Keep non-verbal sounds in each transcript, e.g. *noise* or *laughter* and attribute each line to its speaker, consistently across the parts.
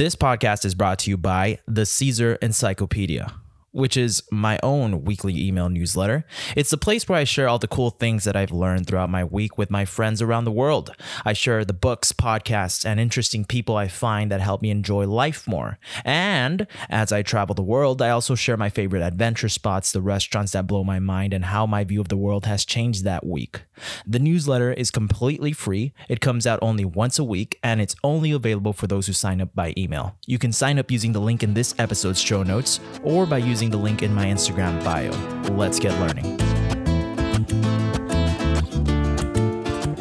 Speaker 1: This podcast is brought to you by the Caesar Encyclopedia which is my own weekly email newsletter. It's the place where I share all the cool things that I've learned throughout my week with my friends around the world. I share the books, podcasts, and interesting people I find that help me enjoy life more. And as I travel the world, I also share my favorite adventure spots, the restaurants that blow my mind, and how my view of the world has changed that week. The newsletter is completely free. It comes out only once a week, and it's only available for those who sign up by email. You can sign up using the link in this episode's show notes or by using using the link in my Instagram bio. Let's get learning.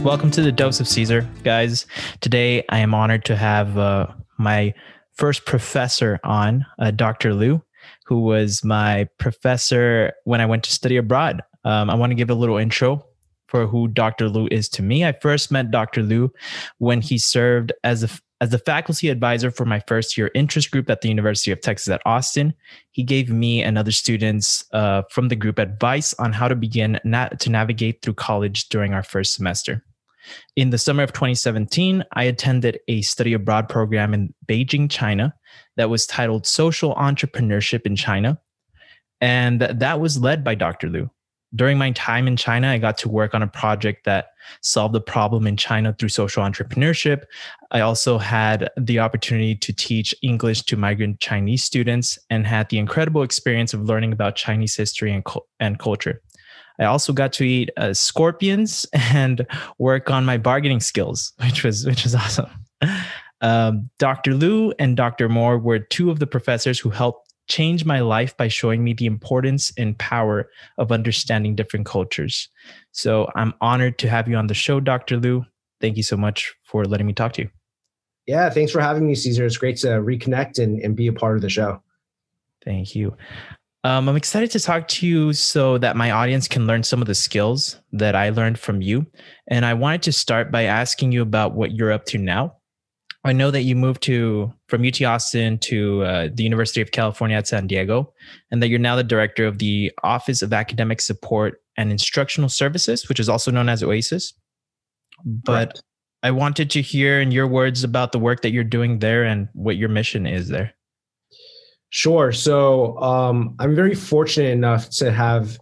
Speaker 1: Welcome to the Dose of Caesar, guys. Today I am honored to have uh, my first professor on, uh, Dr. Liu, who was my professor when I went to study abroad. Um, I want to give a little intro for who Dr. Liu is to me. I first met Dr. Liu when he served as a as the faculty advisor for my first year interest group at the University of Texas at Austin, he gave me and other students uh, from the group advice on how to begin na- to navigate through college during our first semester. In the summer of 2017, I attended a study abroad program in Beijing, China, that was titled Social Entrepreneurship in China. And that was led by Dr. Liu during my time in China, I got to work on a project that solved the problem in China through social entrepreneurship. I also had the opportunity to teach English to migrant Chinese students and had the incredible experience of learning about Chinese history and, and culture. I also got to eat uh, scorpions *laughs* and work on my bargaining skills, which was which was awesome. *laughs* Um, Dr. Liu and Dr. Moore were two of the professors who helped changed my life by showing me the importance and power of understanding different cultures. So I'm honored to have you on the show, Dr. Liu. Thank you so much for letting me talk to you.
Speaker 2: Yeah, thanks for having me, Caesar. It's great to reconnect and, and be a part of the show.
Speaker 1: Thank you. Um, I'm excited to talk to you so that my audience can learn some of the skills that I learned from you. And I wanted to start by asking you about what you're up to now. I know that you moved to from UT Austin to uh, the University of California at San Diego, and that you're now the director of the Office of Academic Support and Instructional Services, which is also known as OASIS. But I wanted to hear in your words about the work that you're doing there and what your mission is there.
Speaker 2: Sure. So um, I'm very fortunate enough to have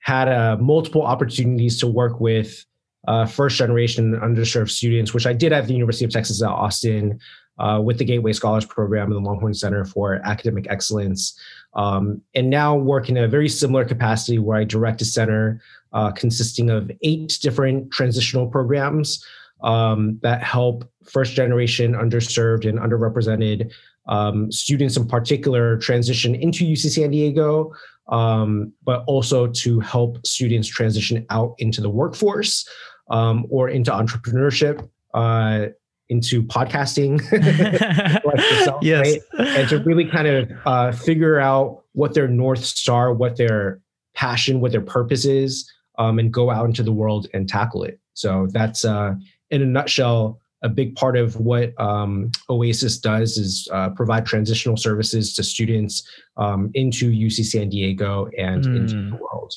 Speaker 2: had uh, multiple opportunities to work with uh, first generation underserved students, which I did at the University of Texas at Austin uh, with the Gateway Scholars Program and the Longhorn Center for Academic Excellence. Um, and now work in a very similar capacity where I direct a center uh, consisting of eight different transitional programs um, that help first generation underserved and underrepresented um, students in particular transition into UC San Diego, um, but also to help students transition out into the workforce um, or into entrepreneurship, uh, into podcasting, *laughs* like yourself, *laughs* yes. right? and to really kind of uh, figure out what their north star, what their passion, what their purpose is, um, and go out into the world and tackle it. So that's uh, in a nutshell a big part of what um, Oasis does is uh, provide transitional services to students um, into UC San Diego and mm. into the world.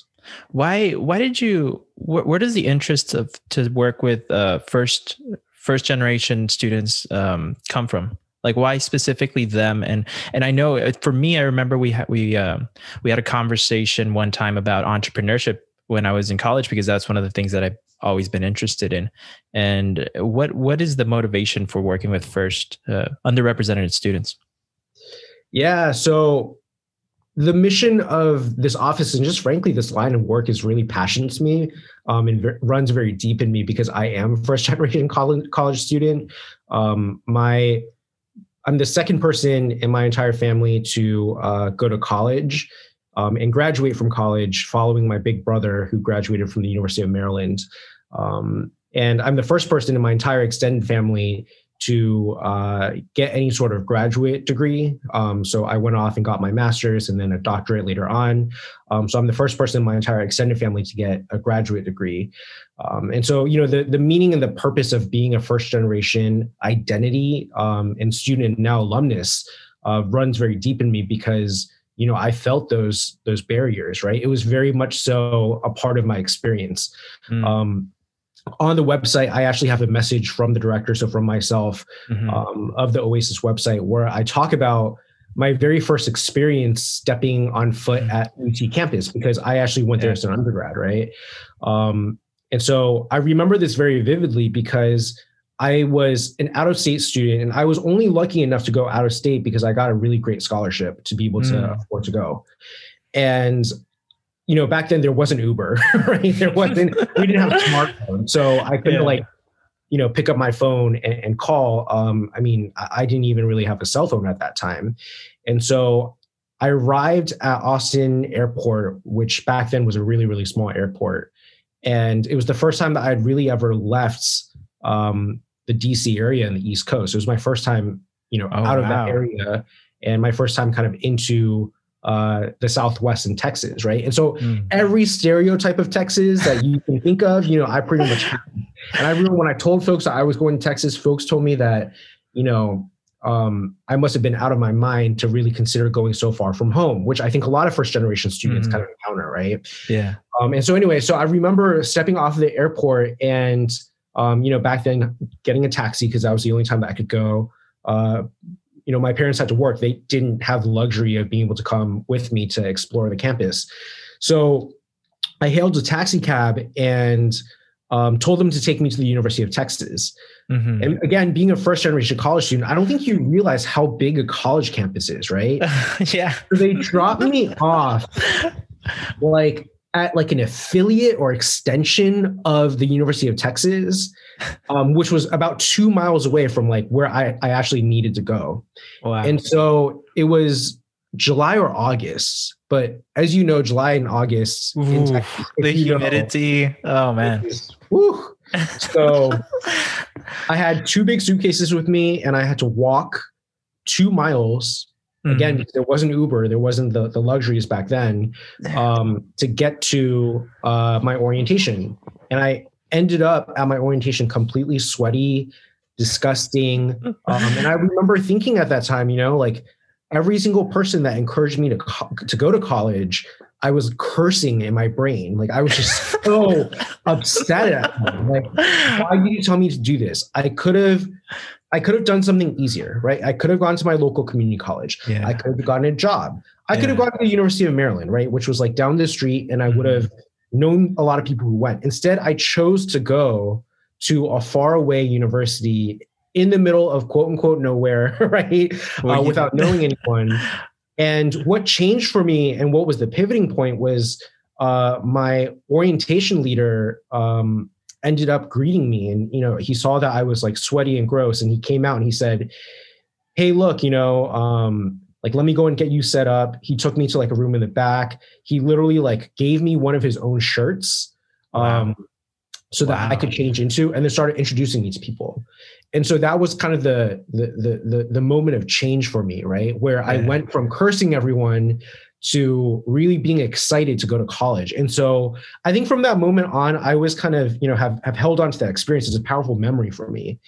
Speaker 1: Why? Why did you? Wh- where does the interest of to work with uh, first first generation students um, come from? Like why specifically them? And and I know uh, for me, I remember we had we uh, we had a conversation one time about entrepreneurship when I was in college because that's one of the things that I've always been interested in. And what what is the motivation for working with first uh, underrepresented students?
Speaker 2: Yeah, so the mission of this office and just frankly this line of work is really passionate to me um, and runs very deep in me because i am *laughs* first generation college, college student um, my i'm the second person in my entire family to uh, go to college um, and graduate from college following my big brother who graduated from the university of maryland um, and i'm the first person in my entire extended family to uh, get any sort of graduate degree. Um, so I went off and got my master's and then a doctorate later on. Um, so I'm the first person in my entire extended family to get a graduate degree. Um, and so, you know, the, the meaning and the purpose of being a first generation identity um, and student now alumnus uh, runs very deep in me because you know i felt those those barriers right it was very much so a part of my experience mm. um, on the website, I actually have a message from the director, so from myself, mm-hmm. um, of the Oasis website, where I talk about my very first experience stepping on foot mm-hmm. at UT campus because I actually went there as an undergrad, right? Um, and so I remember this very vividly because I was an out of state student and I was only lucky enough to go out of state because I got a really great scholarship to be able to mm. afford to go. And you know, back then there wasn't Uber, *laughs* right? There wasn't, we didn't have a smartphone. So I couldn't yeah. like, you know, pick up my phone and, and call. Um, I mean, I, I didn't even really have a cell phone at that time. And so I arrived at Austin Airport, which back then was a really, really small airport. And it was the first time that I'd really ever left um, the DC area and the East Coast. It was my first time, you know, oh, out of that area and my first time kind of into uh, the Southwest and Texas, right? And so mm. every stereotype of Texas that you can think of, you know, I pretty much have. And I remember when I told folks that I was going to Texas, folks told me that, you know, um, I must have been out of my mind to really consider going so far from home, which I think a lot of first generation students mm-hmm. kind of encounter, right?
Speaker 1: Yeah.
Speaker 2: Um, and so anyway, so I remember stepping off of the airport and, um, you know, back then getting a taxi because that was the only time that I could go. Uh, you know, my parents had to work. They didn't have the luxury of being able to come with me to explore the campus. So I hailed a taxi cab and um, told them to take me to the University of Texas. Mm-hmm. And again, being a first generation college student, I don't think you realize how big a college campus is, right? *laughs*
Speaker 1: yeah.
Speaker 2: So they dropped me off *laughs* like at like an affiliate or extension of the University of Texas, *laughs* um, which was about two miles away from like where I, I actually needed to go. Wow. And so it was July or August. But as you know, July and August,
Speaker 1: Ooh, Texas, the humidity. Know, oh man.
Speaker 2: woo. So *laughs* I had two big suitcases with me and I had to walk two miles mm-hmm. again there wasn't uber there wasn't the, the luxuries back then *laughs* um, to get to uh, my orientation and i ended up at my orientation completely sweaty disgusting *laughs* um, and i remember thinking at that time you know like every single person that encouraged me to co- to go to college I was cursing in my brain. Like I was just *laughs* so upset at them. Like, why did you tell me to do this? I could have I could have done something easier, right? I could have gone to my local community college. Yeah. I could have gotten a job. I yeah. could have gone to the University of Maryland, right? Which was like down the street, and I would have mm-hmm. known a lot of people who went. Instead, I chose to go to a faraway university in the middle of quote unquote nowhere, *laughs* right? Well, uh, without knowing anyone. *laughs* And what changed for me and what was the pivoting point was uh, my orientation leader um, ended up greeting me and you know he saw that i was like sweaty and gross and he came out and he said hey look you know um like let me go and get you set up he took me to like a room in the back he literally like gave me one of his own shirts um wow. so that wow. i could change into and then started introducing me to people and so that was kind of the the the the, the moment of change for me right where yeah. i went from cursing everyone to really being excited to go to college. And so I think from that moment on, I was kind of, you know, have, have held on to that experience as a powerful memory for me.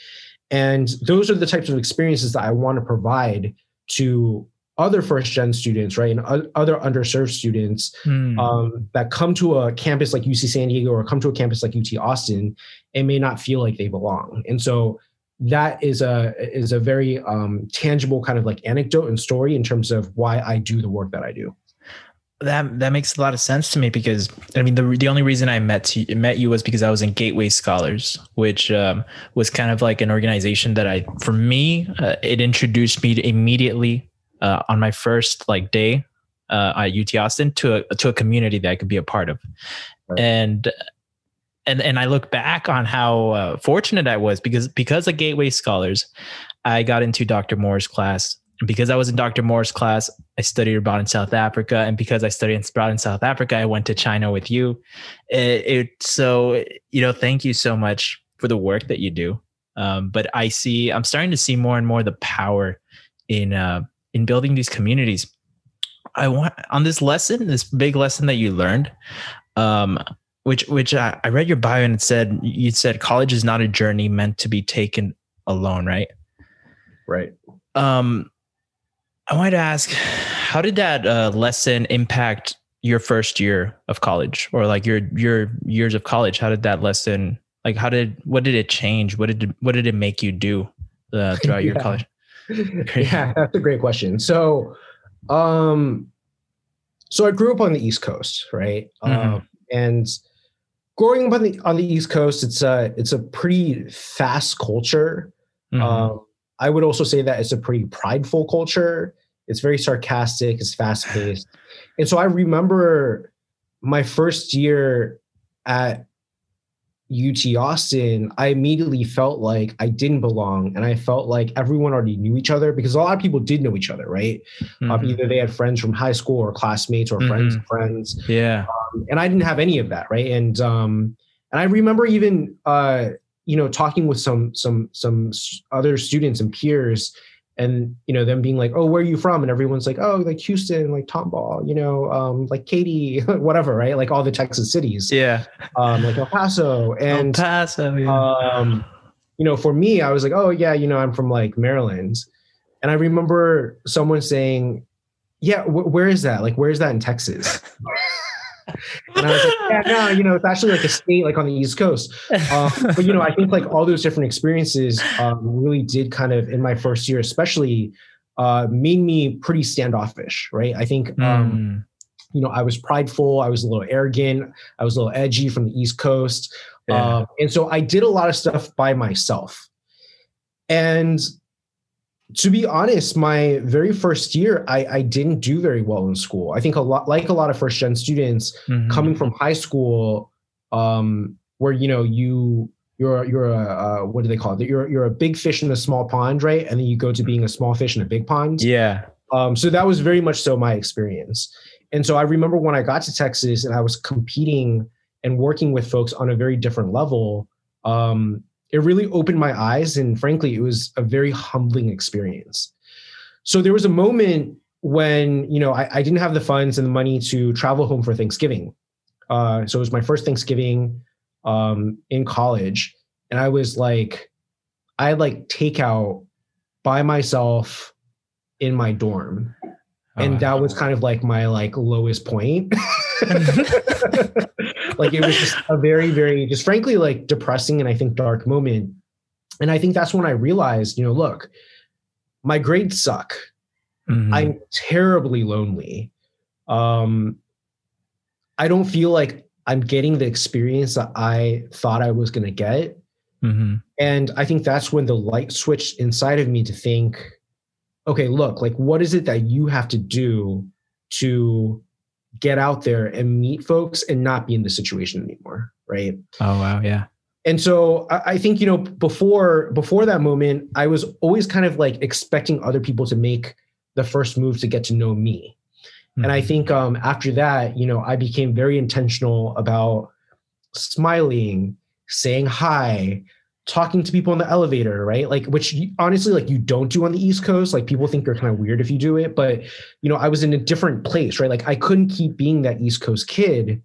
Speaker 2: And those are the types of experiences that I want to provide to other first gen students, right? And other underserved students mm. um, that come to a campus like UC San Diego or come to a campus like UT Austin and may not feel like they belong. And so that is a is a very um, tangible kind of like anecdote and story in terms of why I do the work that I do
Speaker 1: that that makes a lot of sense to me because I mean the the only reason I met you, met you was because I was in Gateway Scholars, which um, was kind of like an organization that I for me uh, it introduced me immediately uh, on my first like day uh, at UT Austin to a to a community that I could be a part of, right. and and and I look back on how uh, fortunate I was because because of Gateway Scholars, I got into Dr. Moore's class because I was in Dr. Moore's class, I studied abroad in South Africa, and because I studied abroad in South Africa, I went to China with you. It, it so you know, thank you so much for the work that you do. Um, but I see, I'm starting to see more and more the power in uh, in building these communities. I want on this lesson, this big lesson that you learned, um, which which I, I read your bio and it said you said college is not a journey meant to be taken alone, right?
Speaker 2: Right.
Speaker 1: Um, I wanted to ask, how did that uh, lesson impact your first year of college, or like your your years of college? How did that lesson Like, how did what did it change? What did what did it make you do uh, throughout your *laughs*
Speaker 2: Yeah.
Speaker 1: college? *laughs*
Speaker 2: yeah, that's a great question. So, um, so I grew up on the East Coast, right?
Speaker 1: Mhm.
Speaker 2: Um, and growing up on the on the East Coast, it's a it's a pretty fast culture.
Speaker 1: Mhm.
Speaker 2: Um, I would also say that it's a pretty prideful culture. It's very sarcastic. It's fast paced, and so I remember my first year at UT Austin. I immediately felt like I didn't belong, and I felt like everyone already knew each other because a lot of people did know each other, right? Um,
Speaker 1: Mhm.
Speaker 2: either they had friends from high school or classmates or friends of friends
Speaker 1: yeah.
Speaker 2: and I didn't have any of that, right? And um, and I remember even uh, you know talking with some some some other students and peers, and you know them being like, "Oh, where are you from?" And everyone's like, "Oh, like Houston, like Tomball, you know, um, like Katy, *laughs* whatever, right? Like all the Texas cities,
Speaker 1: Yeah.
Speaker 2: um, like El Paso." And
Speaker 1: El Paso. Yeah.
Speaker 2: um, you know, for me, I was like, "Oh yeah, you know, I'm from like Maryland," and I remember someone saying, "Yeah, wh- where is that? Like, where is that in Texas?" *laughs* *laughs* And I was like, yeah, no, you know, it's actually like a state like on the East Coast. Um, but you know, I think like all those different experiences um, really did kind of in my first year, especially, uh, made me pretty standoffish, right? I think um,
Speaker 1: Mm.
Speaker 2: you know I was prideful, I was a little arrogant, I was a little edgy from the East Coast,
Speaker 1: Yeah.
Speaker 2: um, and so I did a lot of stuff by myself. And to be honest, my very first year, I, I didn't do very well in school. I think a lot, like a lot of first gen students,
Speaker 1: Mhm.
Speaker 2: coming from high school, um, where you know you you're you're a uh, what do they call it? You're you're a big fish in a small pond, right? And then you go to being a small fish in a big pond.
Speaker 1: Yeah.
Speaker 2: Um, so that was very much so my experience. And so I remember when I got to Texas and I was competing and working with folks on a very different level. Um, it really opened my eyes, and frankly, it was a very humbling experience. So there was a moment when you know I, I didn't have the funds and the money to travel home for Thanksgiving. Uh, so it was my first Thanksgiving um, in college, and I was like, I had like takeout by myself in my dorm, and
Speaker 1: Oh,
Speaker 2: that was kind of like my like lowest point. *laughs* *laughs* *laughs* like it was just a very very just frankly like depressing and I think dark moment. And I think that's when I realized, you know, look, my grades suck.
Speaker 1: mhm.
Speaker 2: I'm terribly lonely. Um, I don't feel like I'm getting the experience that I thought I was going to get.
Speaker 1: Mhm.
Speaker 2: And I think that's when the light switched inside of me to think, okay, look, like, what is it that you have to do to get out there and meet folks and not be in this situation anymore? Right
Speaker 1: Oh wow. Yeah.
Speaker 2: and so I, I think you know before before that moment i was always kind of like expecting other people to make the first move to get to know me and i
Speaker 1: Mhm.
Speaker 2: think um, after that you know i became very intentional about smiling saying hi talking to people in the elevator right like which you- honestly like you don't do on the east coast like people think you're kind of weird if you do it but you know i was in a different place right like i couldn't keep being that east coast kid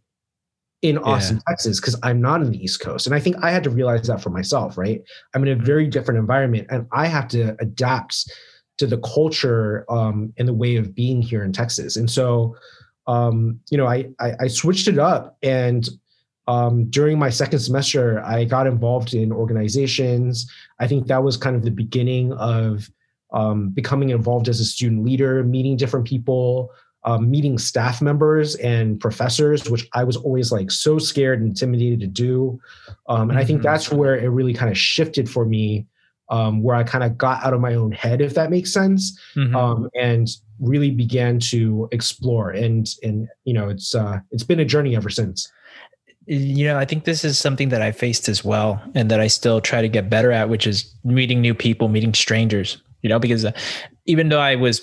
Speaker 2: in Austin, Texas, because I'm not in the East Coast. And I think I had to realize that for myself, right? I'm in a very different environment and I have to adapt to the culture um, and the way of being here in Texas. And so, um, you know, I, I, I switched it up and um, during my second semester, I got involved in organizations. I think that was kind of the beginning of um, becoming involved as a student leader, meeting different people, um, meeting staff members and professors, which I was always like so scared and intimidated to do. Um, and I think
Speaker 1: Mhm.
Speaker 2: that's where it really kind of shifted for me, um, where I kind of got out of my own head, if that makes sense,
Speaker 1: Mhm.
Speaker 2: um, and really began to explore. And and you know, it's uh, it's been a journey ever since.
Speaker 1: You know, I think this is something that I faced as well, and that I still try to get better at, which is meeting new people, meeting strangers. You know, because uh, even though I was,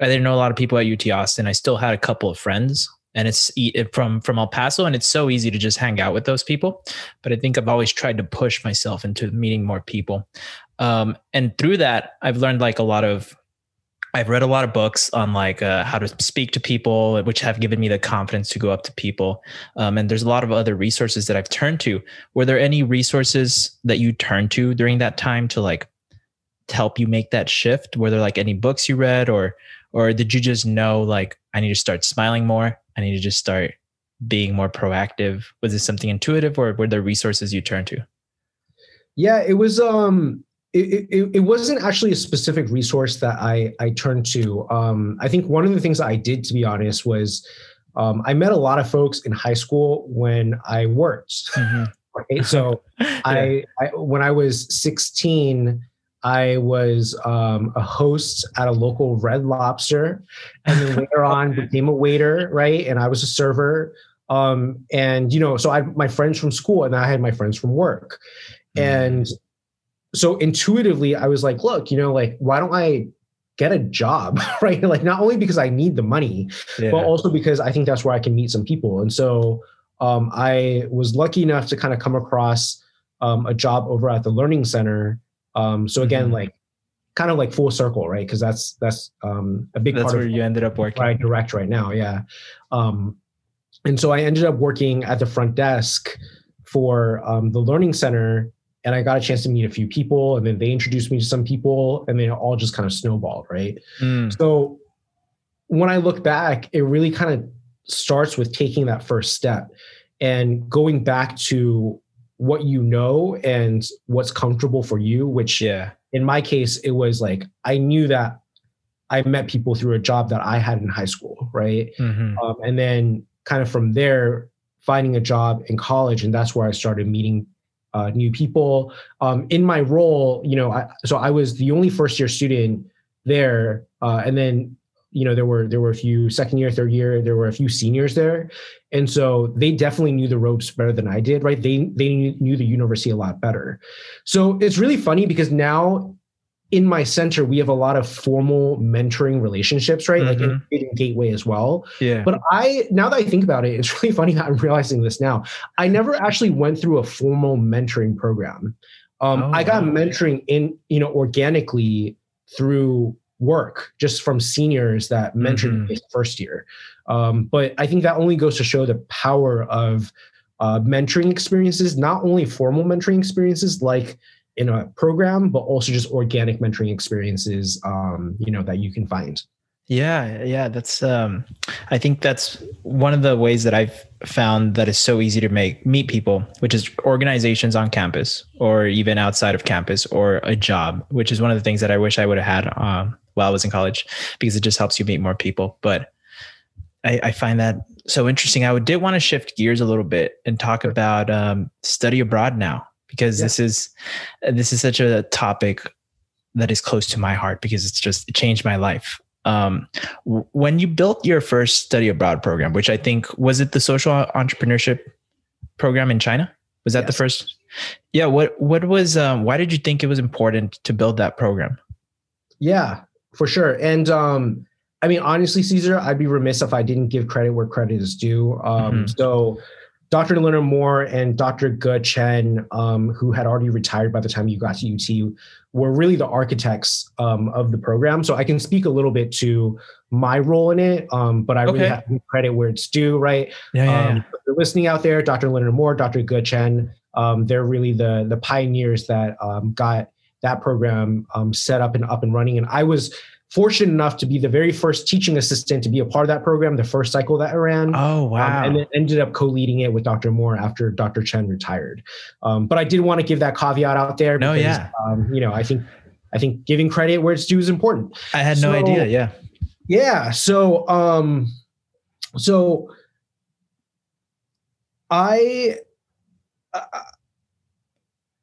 Speaker 1: I didn't know a lot of people at UT Austin, I still had a couple of friends, and it's from from El Paso, and it's so easy to just hang out with those people. But I think I've always tried to push myself into meeting more people, um, and through that, I've learned like a lot of I've read a lot of books on like uh, how to speak to people, which have given me the confidence to go up to people. Um, and there's a lot of other resources that I've turned to. Were there any resources that you turned to during that time to like to help you make that shift? Were there like any books you read, or or did you just know like I need to start smiling more? I need to just start being more proactive. Was it something intuitive, or were there resources you turned to?
Speaker 2: Yeah, it was um it, it, it wasn't actually a specific resource that I I turned to. Um, I think one of the things that I did, to be honest, was um, I met a lot of folks in high school when I worked. Mm-hmm. *laughs* Right? So *laughs* yeah. I, I when I was 16, I was um, a host at a local Red Lobster, and then *laughs* later on became a waiter, right? And I was a server. Um, and you know, so I had my friends from school, and I had my friends from work, mm. and so intuitively, I was like, look, you know, like why don't I get a job, *laughs* right? Like not only because I need the money, yeah. but also because I think that's where I can meet some people. And so um, I was lucky enough to kind of come across um, a job over at the Learning Center um, so again, mm-hmm. like kind of like full circle, right? Because that's that's um, a big
Speaker 1: that's
Speaker 2: part
Speaker 1: where
Speaker 2: of
Speaker 1: you ended up working.
Speaker 2: I direct right now, yeah. Um, and so I ended up working at the front desk for um, the Learning Center, and I got a chance to meet a few people, and then they introduced me to some people, and then it all just kind of snowballed, right? Mm. So when I look back, it really kind of starts with taking that first step and going back to what you know and what's comfortable for you which
Speaker 1: yeah
Speaker 2: in my case it was like i knew that i met people through a job that i had in high school right mm-hmm. um, and then kind of from there finding a job in college and that's where i started meeting uh, new people. Um, in my role you know I, so i was the only first year student there uh, and then you know there were there were a few second year third year there were a few seniors there. And so they definitely knew the ropes better than i did right? They they knew the university a lot better. So it's really funny because now in my center we have a lot of formal mentoring relationships right mm-hmm. like in, in gateway as well
Speaker 1: yeah
Speaker 2: but i now that i think about it it's *laughs* really funny that i'm realizing this now i never actually went through a formal mentoring program um, oh, i got wow. mentoring in you know organically through work just from seniors that mentored mm-hmm. first year. Um, but I think that only goes to show the power of uh, mentoring experiences, not only formal mentoring experiences like in a program, but also just organic mentoring experiences, um, you know, that you can find.
Speaker 1: Yeah, yeah, that's um I think that's one of the ways that I've found that is so easy to make meet people, which is organizations on campus or even outside of campus or a job, which is one of the things that I wish I would have had um, while I was in college because it just helps you meet more people. But I, I find that so interesting. I would, did want to shift gears a little bit and talk about um, study abroad now because yeah. this is this is such a topic that is close to my heart because it's just it changed my life. Um, when you built your first study abroad program, which I think was it the social entrepreneurship program in China? Was that yes. the first? Yeah. What What was? Um, why did you think it was important to build that program?
Speaker 2: Yeah, for sure. And um, I mean, honestly, Caesar, I'd be remiss if I didn't give credit where credit is due. Um, mm-hmm. So, Dr. Leonard Moore and Dr. Ge Chen, um, who had already retired by the time you got to UT, were really the architects um, of the program. So I can speak a little bit to my role in it, um, but I okay. really have to credit where it's due, right?
Speaker 1: Yeah, yeah, yeah.
Speaker 2: Um, you're listening out there, Dr. Leonard Moore, Dr. Ge Chen, um, they're really the the pioneers that um, got that program um, set up and up and running. And I was fortunate enough to be the very first teaching assistant to be a part of that program, the first cycle that I ran.
Speaker 1: Oh wow!
Speaker 2: Um, and then ended up co-leading it with Dr. Moore after Dr. Chen retired. Um, but I did want to give that caveat out there.
Speaker 1: Because, no, yeah.
Speaker 2: Um, you know, I think I think giving credit where it's due is important.
Speaker 1: I had so, no idea. Yeah.
Speaker 2: Yeah. So um, so I. Uh,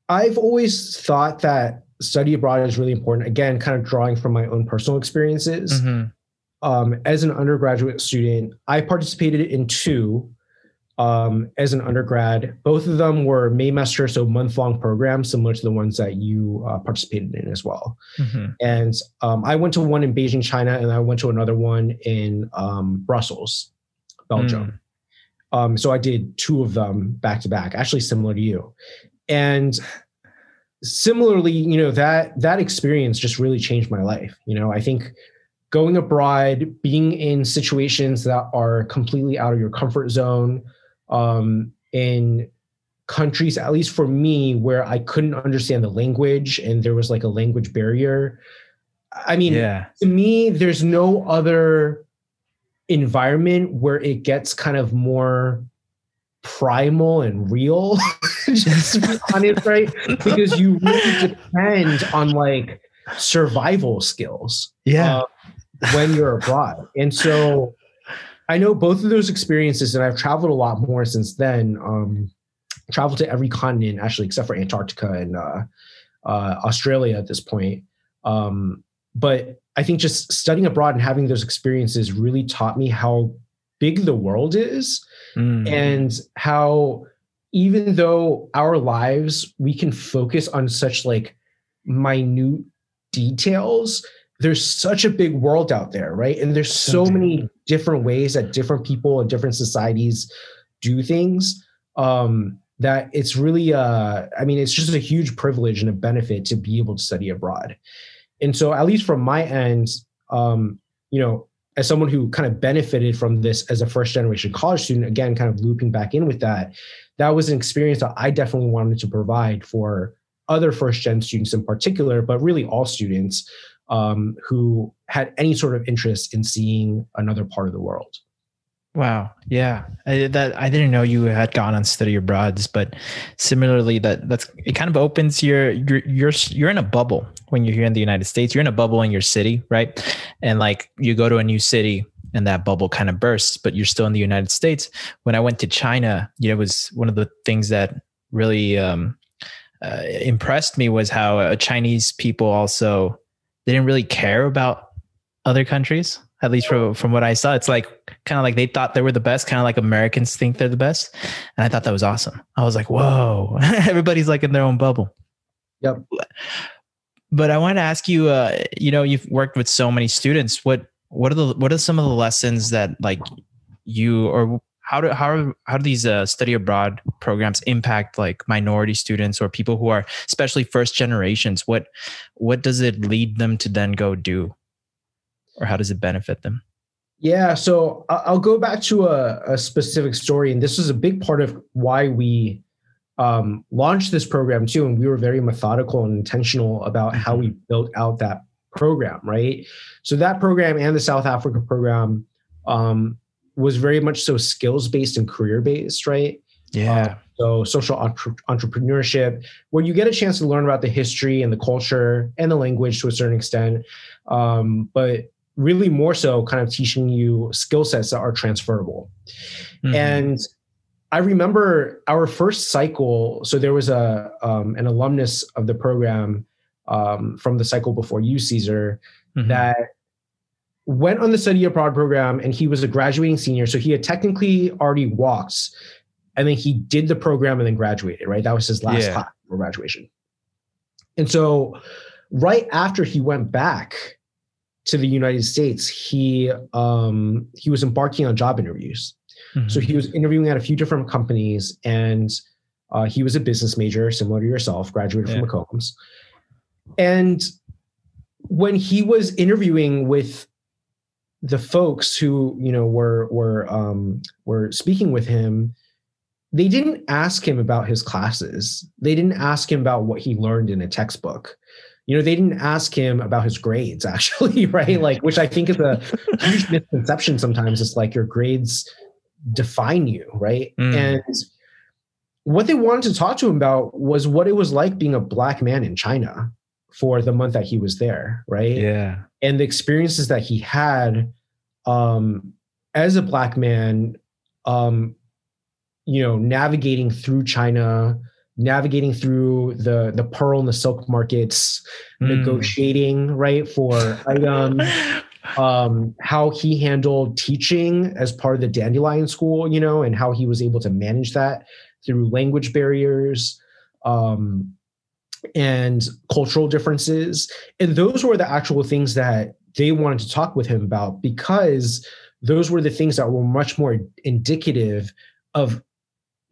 Speaker 2: I've always thought that study abroad is really important. Again, kind of drawing from my own personal experiences. Mm-hmm. Um, as an undergraduate student, I participated in two um, as an undergrad. Both of them were Maymester, so month long programs, similar to the ones that you uh, participated in as well. Mm-hmm. And um, I went to one in Beijing, China, and I went to another one in um, Brussels, Belgium. Mm. Um, so I did two of them back to back, actually similar to you. And similarly, you know, that that experience just really changed my life. You know, I think going abroad, being in situations that are completely out of your comfort zone, um, in countries, at least for me, where I couldn't understand the language and there was like a language barrier. I mean, yeah. to me, there's no other environment where it gets kind of more primal and real, *laughs* just to be honest, right? Because you really depend on like survival skills.
Speaker 1: Yeah.
Speaker 2: uh, when you're abroad. And so I know both of those experiences, and I've traveled a lot more since then. Um, traveled to every continent, actually, except for Antarctica and uh, uh, Australia at this point. Um, but I think just studying abroad and having those experiences really taught me how big the world is
Speaker 1: Mm.
Speaker 2: and how even though our lives we can focus on such like minute details there's such a big world out there right? And there's so many different ways that different people and different societies do things um that it's really uh i mean it's just a huge privilege and a benefit to be able to study abroad. And so at least from my end um you know as someone who kind of benefited from this as a first generation college student, again, kind of looping back in with that, that was an experience that I definitely wanted to provide for other first gen students in particular, but really all students um, who had any sort of interest in seeing another part of the world.
Speaker 1: Wow. Yeah. I, that I didn't know you had gone on study abroads, but similarly, that that's it. Kind of opens your you're you're you're in a bubble when you're here in the United States. You're in a bubble in your city, right? And like you go to a new city, and that bubble kind of bursts, but you're still in the United States. When I went to China, you know, it was one of the things that really um, uh, impressed me was how uh, Chinese people also they didn't really care about other countries at least from from what I saw. It's like kind of like they thought they were the best, kind of like Americans think they're the best. And I thought that was awesome. I was like, whoa, *laughs* everybody's like in their own bubble.
Speaker 2: Yep.
Speaker 1: But I want to ask you, uh, you know, you've worked with so many students. What what are the what are some of the lessons that like you or how do how how do these uh, study abroad programs impact like minority students or people who are especially first generations? What what does it lead them to then go do? Or how does it benefit them?
Speaker 2: Yeah, so I'll go back to a, a specific story, and this was a big part of why we um, launched this program too. And we were very methodical and intentional about how we built out that program, right? So that program and the South Africa program um, was very much so skills based and career based, right?
Speaker 1: Yeah.
Speaker 2: Uh, so social entre- entrepreneurship, where you get a chance to learn about the history and the culture and the language to a certain extent, um, but really more so kind of teaching you skill sets that are transferable. Mm-hmm. And I remember our first cycle. So there was a um, an alumnus of the program um, from the cycle before you, Caesar, mm-hmm. that went on the study abroad program, and he was a graduating senior. So he had technically already walked, and then he did the program and then graduated. Right, that was his last yeah. class for graduation. And so, right after he went back, to the United States, he um, he was embarking on job interviews. Mm-hmm. So he was interviewing at a few different companies, and uh, he was a business major, similar to yourself, graduated yeah. from McCombs. And when he was interviewing with the folks who you know were were um, were speaking with him, they didn't ask him about his classes. They didn't ask him about what he learned in a textbook you know they didn't ask him about his grades *laughs* actually right? Like which i think is a huge *laughs* misconception sometimes it's like your grades define you right? Mm. and what they wanted to talk to him about was what it was like being a black man in china for the month that he was there right?
Speaker 1: Yeah.
Speaker 2: And the experiences that he had um as a black man um you know navigating through china navigating through the the pearl and the silk markets, mm. negotiating right for *laughs* items. um, how he handled teaching as part of the dandelion school, you know, and how he was able to manage that through language barriers um, and cultural differences. And those were the actual things that they wanted to talk with him about because those were the things that were much more indicative of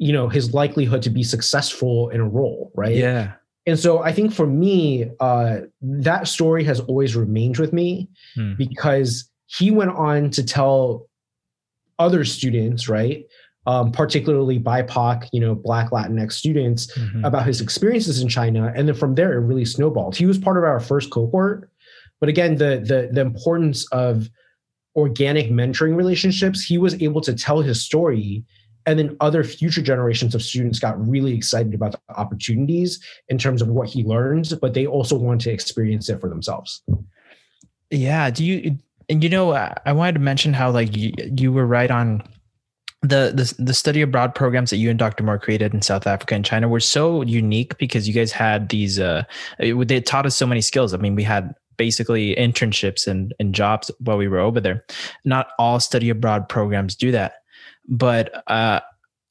Speaker 2: you know his likelihood to be successful in a role right?
Speaker 1: Yeah.
Speaker 2: And so i think for me uh, that story has always remained with me hmm. because he went on to tell other students right um, particularly bipoc you know black latinx students mm-hmm. about his experiences in china. And then from there it really snowballed. He was part of our first cohort. But again the the, the importance of organic mentoring relationships he was able to tell his story and then other future generations of students got really excited about the opportunities in terms of what he learns but they also want to experience it for themselves
Speaker 1: yeah do you and you know i wanted to mention how like you, you were right on the, the the study abroad programs that you and Dr. Moore created in South Africa and China were so unique because you guys had these uh they taught us so many skills. I mean, we had basically internships and, and jobs while we were over there. Not all study abroad programs do that, but uh,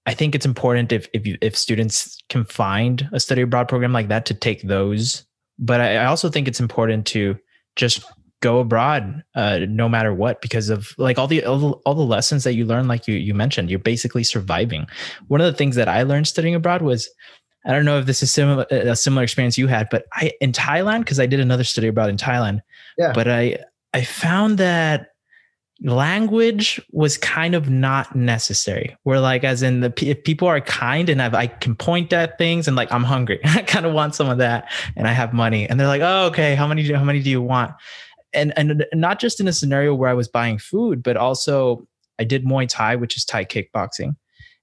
Speaker 1: I think it's important if if you, if students can find a study abroad program like that to take those. But I, I also think it's important to just go abroad uh, no matter what because of like all the, all the all the lessons that you learn like you you mentioned you're basically surviving one of the things that i learned studying abroad was I don't know if this is similar a similar experience you had, but I in Thailand because I did another study abroad in Thailand. Yeah. But I I found that language was kind of not necessary. Where like as in the if people are kind and I've, I can point at things and like I'm hungry, *laughs* I kind of want some of that, and I have money, and they're like, oh okay, how many do how many do you want? And and not just in a scenario where I was buying food, but also I did Muay Thai, which is Thai kickboxing.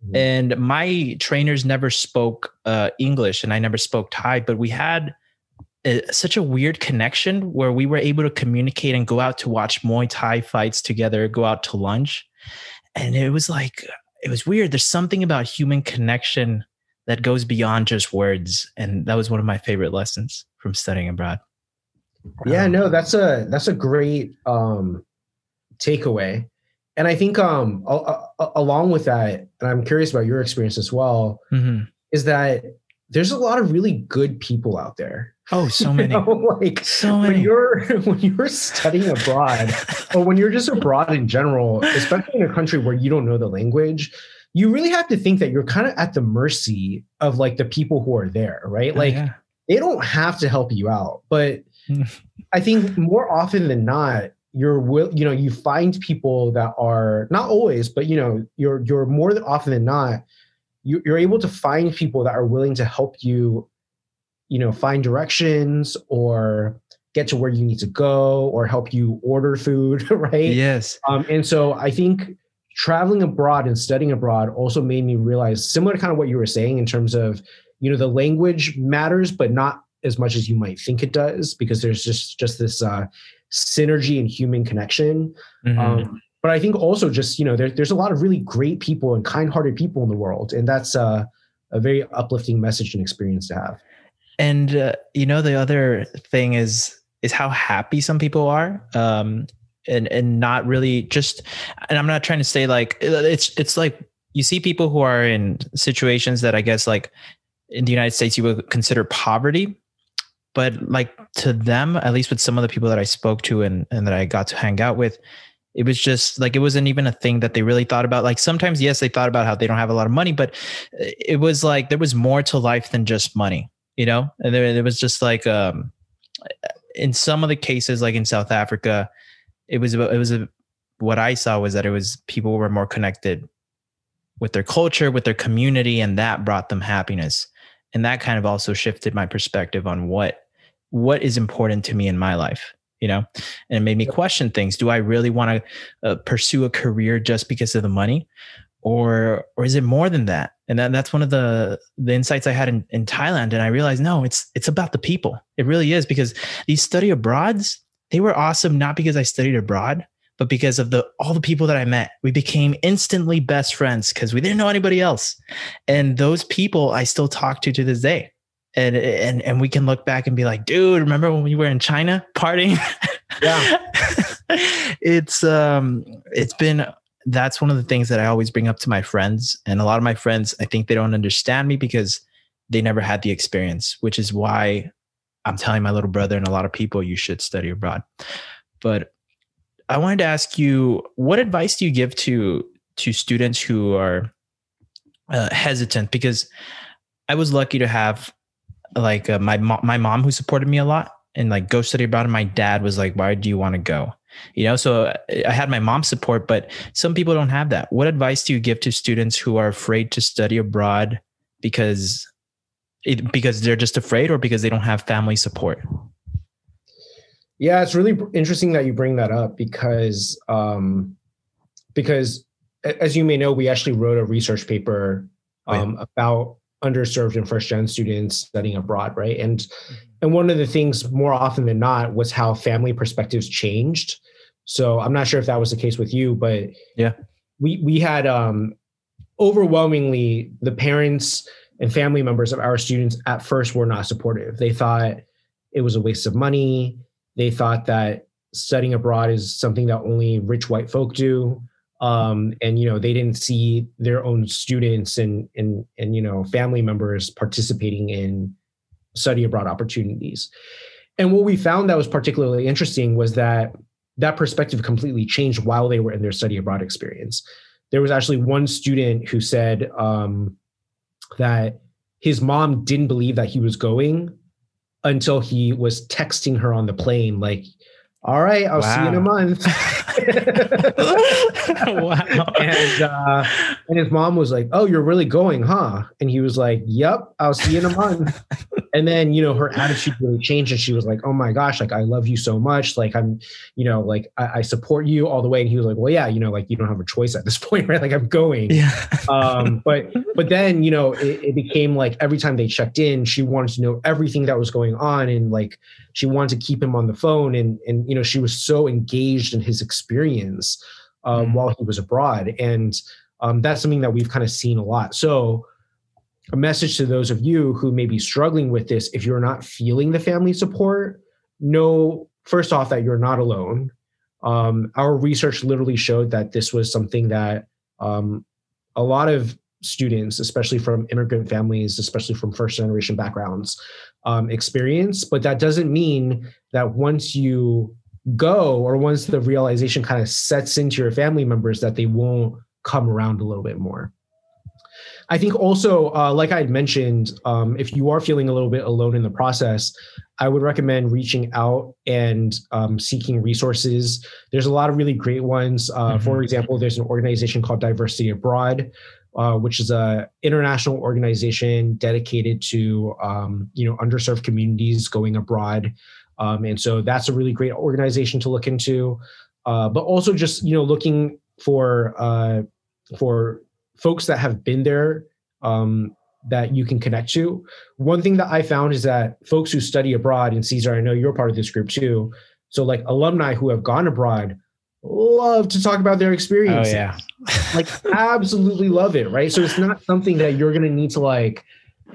Speaker 1: Mm-hmm. And my trainers never spoke uh, English and I never spoke Thai, but we had a, such a weird connection where we were able to communicate and go out to watch Muay Thai fights together, go out to lunch. And it was like, it was weird. There's something about human connection that goes beyond just words. And that was one of my favorite lessons from studying abroad.
Speaker 2: Yeah, um, no, that's a that's a great um takeaway and I think um, a- a- along with that, and I'm curious about your experience as well, mm-hmm. is that there's a lot of really good people out there.
Speaker 1: Oh, so many!
Speaker 2: You know, *laughs* like so many. When you're *laughs* when you're studying abroad, *laughs* or when you're just abroad in general, especially in a country where you don't know the language, you really have to think that you're kind of at the mercy of like the people who are there, right? Oh, like yeah. they don't have to help you out, but I think more often than not, you're will you know you find people that are not always but you know you're you're more than often than not you're able to find people that are willing to help you you know find directions or get to where you need to go or help you order food *laughs* right
Speaker 1: yes
Speaker 2: um, and so i think traveling abroad and studying abroad also made me realize similar to kind of what you were saying in terms of you know the language matters but not as much as you might think it does because there's just just this uh, synergy and human connection. Mm-hmm. Um, but I think also just you know there, there's a lot of really great people and kind-hearted people in the world, and that's uh, a very uplifting message and experience to have.
Speaker 1: And uh, you know the other thing is is how happy some people are. Um, and and not really just and i'm not trying to say like it's it's like you see people who are in situations that i guess like in the united states you would consider poverty but like to them at least with some of the people that i spoke to and, and that i got to hang out with it was just like it wasn't even a thing that they really thought about like sometimes yes they thought about how they don't have a lot of money but it was like there was more to life than just money you know? And there, it was just like um in some of the cases like in south africa it was it was a what i saw was that it was people were more connected with their culture with their community and that brought them happiness. And that kind of also shifted my perspective on what what is important to me in my life you know and it made me question things. Do i really want to uh, pursue a career just because of the money? Or or is it more than that? And that, that's one of the the insights i had in, in thailand and i realized no it's it's about the people. It really is because these study abroads they were awesome not because i studied abroad but because of the all the people that I met, we became instantly best friends because we didn't know anybody else. And those people I still talk to to this day. And and and we can look back and be like, dude, remember when we were in China partying? Yeah. *laughs* it's um it's been that's one of the things that I always bring up to my friends. And a lot of my friends, I think they don't understand me because they never had the experience, which is why I'm telling my little brother and a lot of people you should study abroad. But I wanted to ask you, what advice do you give to to students who are uh, hesitant? Because I was lucky to have like uh, my mom, my mom who supported me a lot and like go study abroad. And my dad was like, "Why do you want to go?" You know, so uh, I had my mom's support, but some people don't have that. What advice do you give to students who are afraid to study abroad because it, because they're just afraid or because they don't have family support?
Speaker 2: Yeah, it's really interesting that you bring that up because um, because as you may know, we actually wrote a research paper um, right. about underserved and first gen students studying abroad, right? And mm-hmm. and one of the things more often than not was how family perspectives changed. So I'm not sure if that was the case with you, but
Speaker 1: yeah,
Speaker 2: we we had um, overwhelmingly the parents and family members of our students at first were not supportive. They thought it was a waste of money. They thought that studying abroad is something that only rich white folk do um, and you know they didn't see their own students and and and you know family members participating in study abroad opportunities. And what we found that was particularly interesting was that that perspective completely changed while they were in their study abroad experience. There was actually one student who said um, that his mom didn't believe that he was going until he was texting her on the plane like all right, I'll wow. see you in a month. *laughs* wow. And uh, and his mom was like, "Oh, you're really going, huh?" And he was like, "Yep, I'll see you in a month." *laughs* and then you know her attitude really changed, and she was like, "Oh my gosh, like I love you so much. Like I'm, you know, like I, I support you all the way." And he was like, "Well, yeah, you know, like you don't have a choice at this *laughs* point, right? Like I'm going."
Speaker 1: Yeah.
Speaker 2: um, but but then you know it, it became like every time they checked in, she wanted to know everything that was going on, and like she wanted to keep him on the phone and and you know she was so engaged in his experience um, mm. while he was abroad and um, that's something that we've kind of seen a lot so a message to those of you who may be struggling with this if you're not feeling the family support know first off that you're not alone um, our research literally showed that this was something that um, a lot of students, especially from immigrant families, especially from first generation backgrounds, um, experience. But that doesn't mean that once you go or once the realization kind of sets into your family members that they won't come around a little bit more. I think also, uh, like I had mentioned, um, if you are feeling a little bit alone in the process, I would recommend reaching out and um, seeking resources. There's a lot of really great ones. Uh, mm-hmm. For example, there's an organization called Diversity Abroad, uh, which is a international organization dedicated to um, you know underserved communities going abroad. Um, and so that's a really great organization to look into. Uh, but also just you know looking for uh, for folks that have been there um, that you can connect to. One thing that I found is that folks who study abroad, and Caesar, I know you're part of this group too. So like alumni who have gone abroad love to talk about their experience.
Speaker 1: Oh yeah.
Speaker 2: like absolutely love it, right? So it's not something that you're going to need to like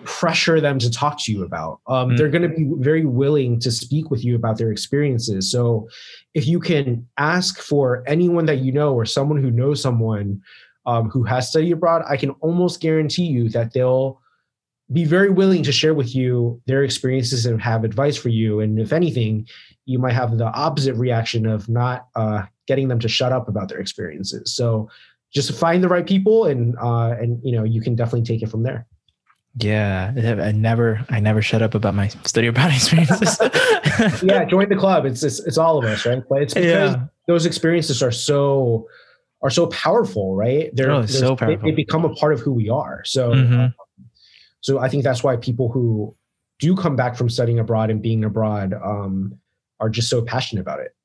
Speaker 2: pressure them to talk to you about. Um, mm-hmm. They're going to be very willing to speak with you about their experiences. So if you can ask for anyone that you know or someone who knows someone um, who has studied abroad, I can almost guarantee you that they'll be very willing to share with you their experiences and have advice for you. And if anything, you might have the opposite reaction of not uh, getting them to shut up about their experiences. So just find the right people and uh, and you know you can definitely take it from there.
Speaker 1: Yeah, I never, I never shut up about my study abroad *laughs* experiences. *laughs*
Speaker 2: yeah, join the club. It's, it's it's all of us, right? But it's because yeah. those experiences are so are so powerful, right?
Speaker 1: They're, oh, so powerful.
Speaker 2: They, they, become a part of who we are. So, mm-hmm. so I think that's why people who do come back from studying abroad and being abroad um, are just so passionate about it.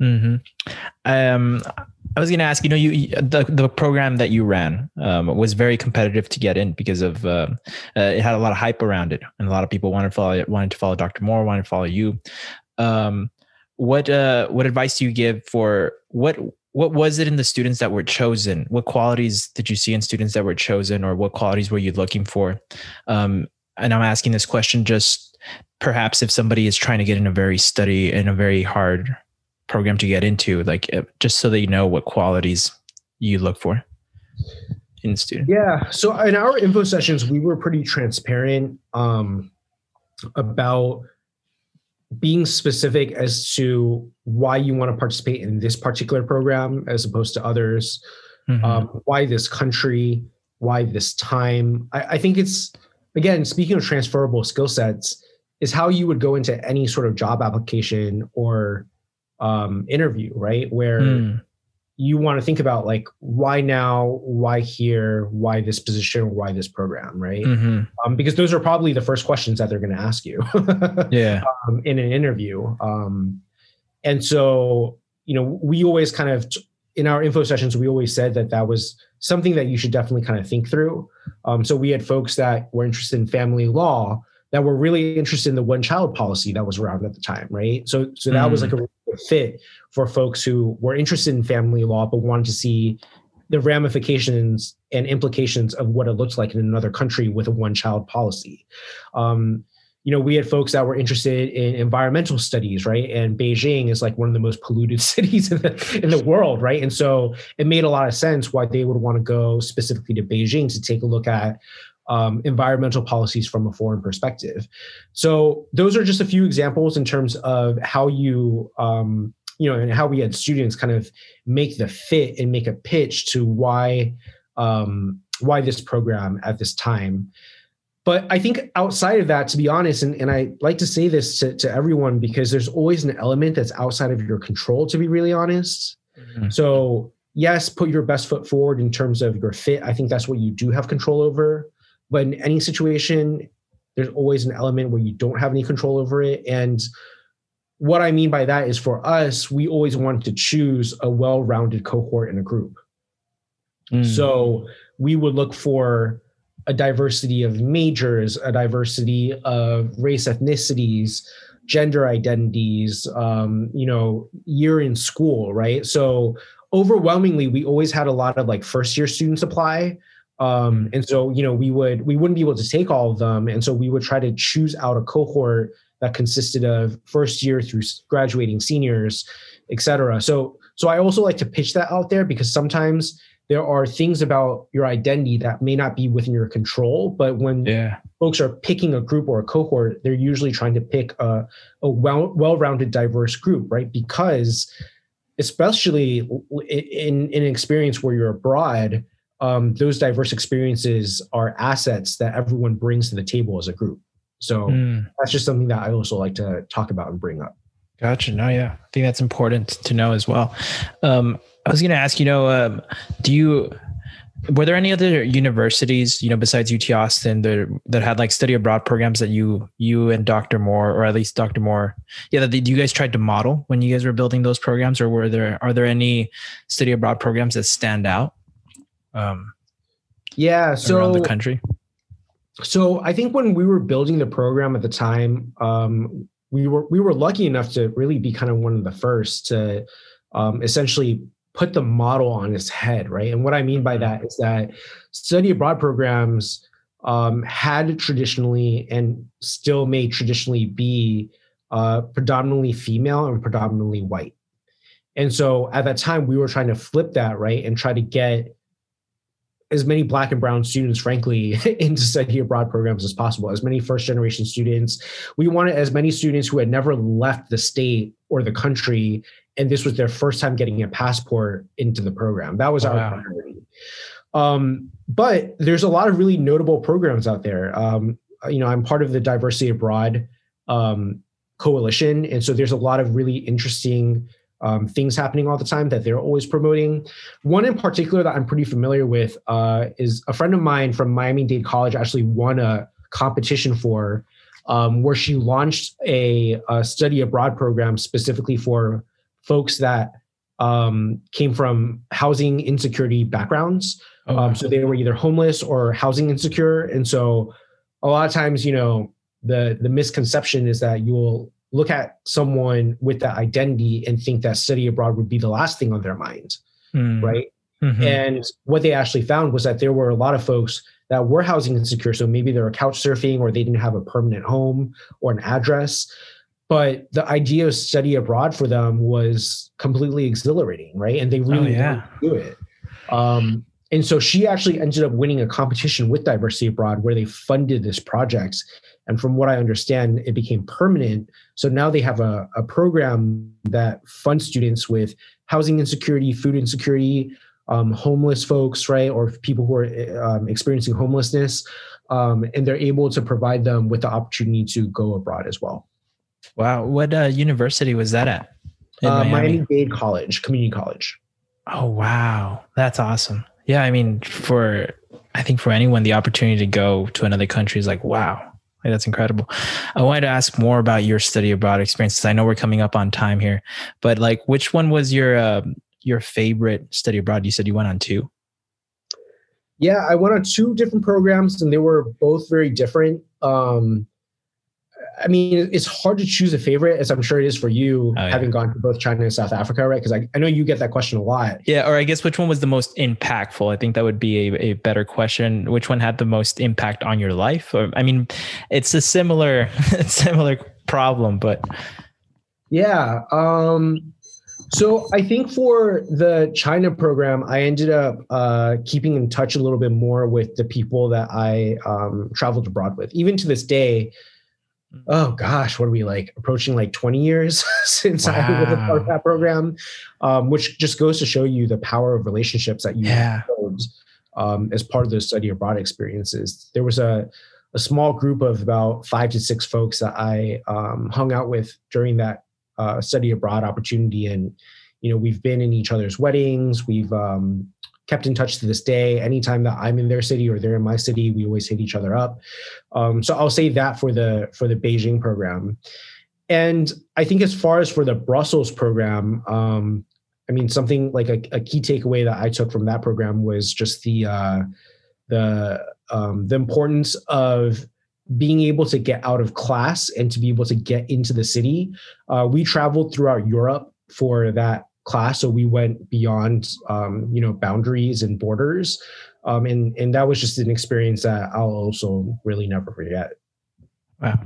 Speaker 1: Mm-hmm. Um, I was going to ask, you know, you the the program that you ran um, was very competitive to get in because of uh, uh, it had a lot of hype around it, and a lot of people wanted to follow wanted to follow Dr. Moore, wanted to follow you. Um, what uh, what advice do you give for what what was it in the students that were chosen? What qualities did you see in students that were chosen, or what qualities were you looking for? Um, and I'm asking this question just perhaps if somebody is trying to get in a very study in a very hard program to get into like uh, just so that you know what qualities you look for in students
Speaker 2: yeah so in our info sessions we were pretty transparent um, about being specific as to why you want to participate in this particular program as opposed to others mm-hmm. um, why this country why this time I, I think it's again speaking of transferable skill sets is how you would go into any sort of job application or um, interview, right? Where mm. you want to think about like why now, why here, why this position, why this program, right? Mm-hmm. Um, because those are probably the first questions that they're going to ask you. *laughs*
Speaker 1: yeah.
Speaker 2: Um, in an interview, um, and so you know we always kind of in our info sessions we always said that that was something that you should definitely kind of think through. Um, so we had folks that were interested in family law that were really interested in the one child policy that was around at the time, right? So so that mm. was like a really fit for folks who were interested in family law but wanted to see the ramifications and implications of what it looks like in another country with a one child policy. Um, you know, we had folks that were interested in environmental studies, right? And Beijing is like one of the most polluted *laughs* cities in the, in the world, right? And so it made a lot of sense why they would want to go specifically to Beijing to take a look at um, environmental policies from a foreign perspective. So those are just a few examples in terms of how you, um, you know, and how we had students kind of make the fit and make a pitch to why um, why this program at this time. But I think outside of that, to be honest, and, and I like to say this to, to everyone because there's always an element that's outside of your control, to be really honest. Mm-hmm. So, yes, put your best foot forward in terms of your fit. I think that's what you do have control over. But in any situation, there's always an element where you don't have any control over it. And what I mean by that is for us, we always want to choose a well rounded cohort in a group. Mm. So we would look for a diversity of majors, a diversity of race, ethnicities, gender identities, um, you know, year in school, right? So overwhelmingly, we always had a lot of like first year students apply. Um, and so, you know, we would we wouldn't be able to take all of them, and so we would try to choose out a cohort that consisted of first year through graduating seniors, et cetera. So, so I also like to pitch that out there because sometimes there are things about your identity that may not be within your control but when yeah. folks are picking a group or a cohort they're usually trying to pick a, a well well-rounded diverse group right because especially in, in an experience where you're abroad um, those diverse experiences are assets that everyone brings to the table as a group so mm. that's just something that i also like to talk about and bring up
Speaker 1: Gotcha. No, yeah, I think that's important to know as well. Um, I was going to ask, you know, um, do you were there any other universities, you know, besides UT Austin that that had like study abroad programs that you you and Dr. Moore, or at least Dr. Moore, yeah, that you guys tried to model when you guys were building those programs, or were there are there any study abroad programs that stand out?
Speaker 2: Um, yeah, so
Speaker 1: around the country.
Speaker 2: So I think when we were building the program at the time, um, we were we were lucky enough to really be kind of one of the first to um, essentially put the model on its head, right? And what I mean by mm-hmm. that is that study abroad programs um, had traditionally and still may traditionally be uh, predominantly female and predominantly white. And so at that time, we were trying to flip that, right? And try to get as many black and brown students, frankly, *laughs* into study abroad programs as possible, as many first generation students. We wanted as many students who had never left the state or the country and this was their first time getting a passport into the program. That was wow. our priority. Um, but there's a lot of really notable programs out there. Um, you know, I'm part of the Diversity Abroad um, coalition, and so there's a lot of really interesting um, things happening all the time that they're always promoting. One in particular that I'm pretty familiar with uh, is a friend of mine from Miami Dade College actually won a competition for um, where she launched a, a, study abroad program specifically for folks that um, came from housing insecurity backgrounds. Oh, um, so they were either homeless or housing insecure. And so a lot of times, you know, the the misconception is that you'll look at someone with that identity and think that study abroad would be the last thing on their mind, mm. right? Mm-hmm. And what they actually found was that there were a lot of folks that were housing insecure. So maybe they were couch surfing or they didn't have a permanent home or an address but the idea of study abroad for them was completely exhilarating, right? And they oh, really oh, yeah. do it. Um, and so she actually ended up winning a competition with Diversity Abroad where they funded this project. And from what I understand, it became permanent. So now they have a, a program that funds students with housing insecurity, food insecurity, um, homeless folks, right, or people who are um, experiencing homelessness, um, and they're able to provide them with the opportunity to go abroad as well.
Speaker 1: Wow. What uh, university was that at?
Speaker 2: Uh, Miami Dade College, community college.
Speaker 1: Oh, wow. That's awesome. Yeah. I mean, for, I think for anyone, the opportunity to go to another country is like, wow. Like, that's incredible. I wanted to ask more about your study abroad experiences. I know we're coming up on time here, but like, which one was your, uh, your favorite study abroad? You said you went on two.
Speaker 2: Yeah, I went on two different programs and they were both very different. Um, I mean, it's hard to choose a favorite, as I'm sure it is for you, oh, yeah. having gone to both China and South Africa, right? Because I, I know you get that question a lot.
Speaker 1: Yeah, or I guess which one was the most impactful? I think that would be a, a better question. Which one had the most impact on your life? Or I mean, it's a similar *laughs* similar problem, but
Speaker 2: yeah. Um, so I think for the China program, I ended up uh, keeping in touch a little bit more with the people that I um, traveled abroad with. Even to this day. Oh gosh, what are we like approaching like 20 years *laughs* since wow. I was a part of that program, um, which just goes to show you the power of relationships that you
Speaker 1: yeah.
Speaker 2: um, as part of those study abroad experiences. There was a, a small group of about five to six folks that I um, hung out with during that uh, study abroad opportunity, and you know we've been in each other's weddings. We've um, kept in touch to this day. Anytime that I'm in their city or they're in my city, we always hit each other up. Um, so I'll say that for the for the Beijing program. And I think as far as for the Brussels program, um, I mean something like a, a, key takeaway that I took from that program was just the uh, the um, the importance of being able to get out of class and to be able to get into the city. Uh, we traveled throughout Europe for that class, so we went beyond um, you know boundaries and borders, um, and and that was just an experience that I'll also really never forget.
Speaker 1: Wow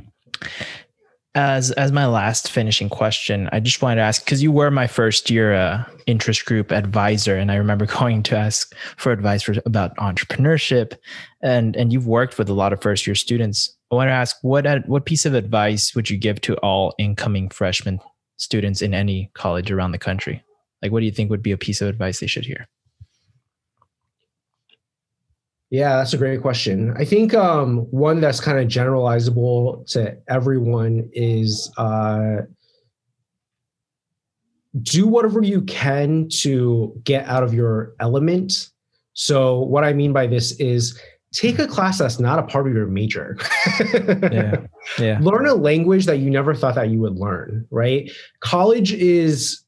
Speaker 1: as as my last finishing question, I just wanted to ask because you were my first year uh, interest group advisor, and I remember *laughs* going to ask for advice for, about entrepreneurship, and and you've worked with a lot of first year students. I want to ask what what piece of advice would you give to all incoming freshman students in any college around the country? Like, what do you think would be a piece of advice they should hear?
Speaker 2: Yeah, that's a great question. I think um, one that's kind of generalizable to everyone is uh, do whatever you can to get out of your element. So, what I mean by this is take a class that's not a part of your major. *laughs*
Speaker 1: yeah. Yeah.
Speaker 2: Learn a language that you never thought that you would learn, right? College is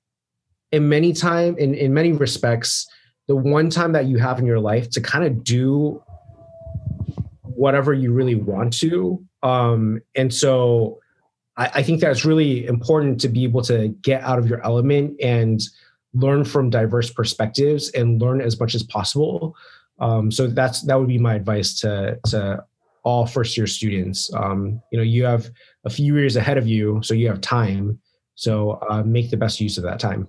Speaker 2: in many time in, in many respects the one time that you have in your life to kind of do whatever you really want to. Um, and so I, I, think that's really important to be able to get out of your element and learn from diverse perspectives and learn as much as possible. Um, so that's that would be my advice to to all first year students. Um, you know, you have a few years ahead of you, so you have time. So uh, make the best use of that time.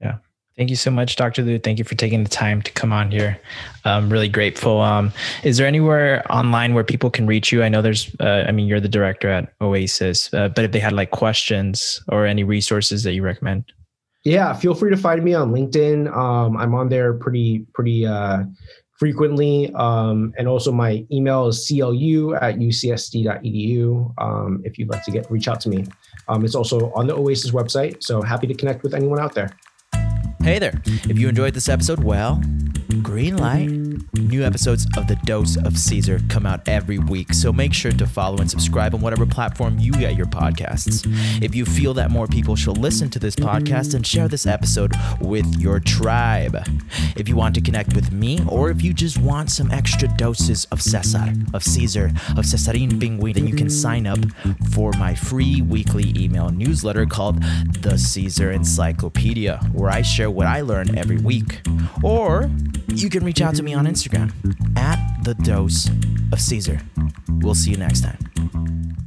Speaker 1: Yeah. Thank you so much, Dr. Liu. Thank you for taking the time to come on here. I'm really grateful. Um, is there anywhere online where people can reach you? I know there's, uh, I mean, you're the director at Oasis, uh, but if they had like questions or any resources that you recommend?
Speaker 2: Yeah, feel free to find me on LinkedIn. Um, I'm on there pretty, pretty uh, frequently. Um, and also my email is clu at ucsd.edu um, if you'd like to get reach out to me. Um, it's also on the Oasis website. So happy to connect with anyone out there.
Speaker 3: Hey there. If you enjoyed this episode, well, green light. New episodes of The Dose of Caesar come out every week, so make sure to follow and subscribe on whatever platform you get your podcasts. If you feel that more people should listen to this podcast, and share this episode with your tribe. If you want to connect with me, or if you just want some extra doses of Cesar, of Caesar, of Cesarin Pingüin, then you can sign up for my free weekly email newsletter called The Caesar Encyclopedia, where I share what I learn every week. Or you can reach out to me on Instagram at the dose of Caesar. We'll see you next time.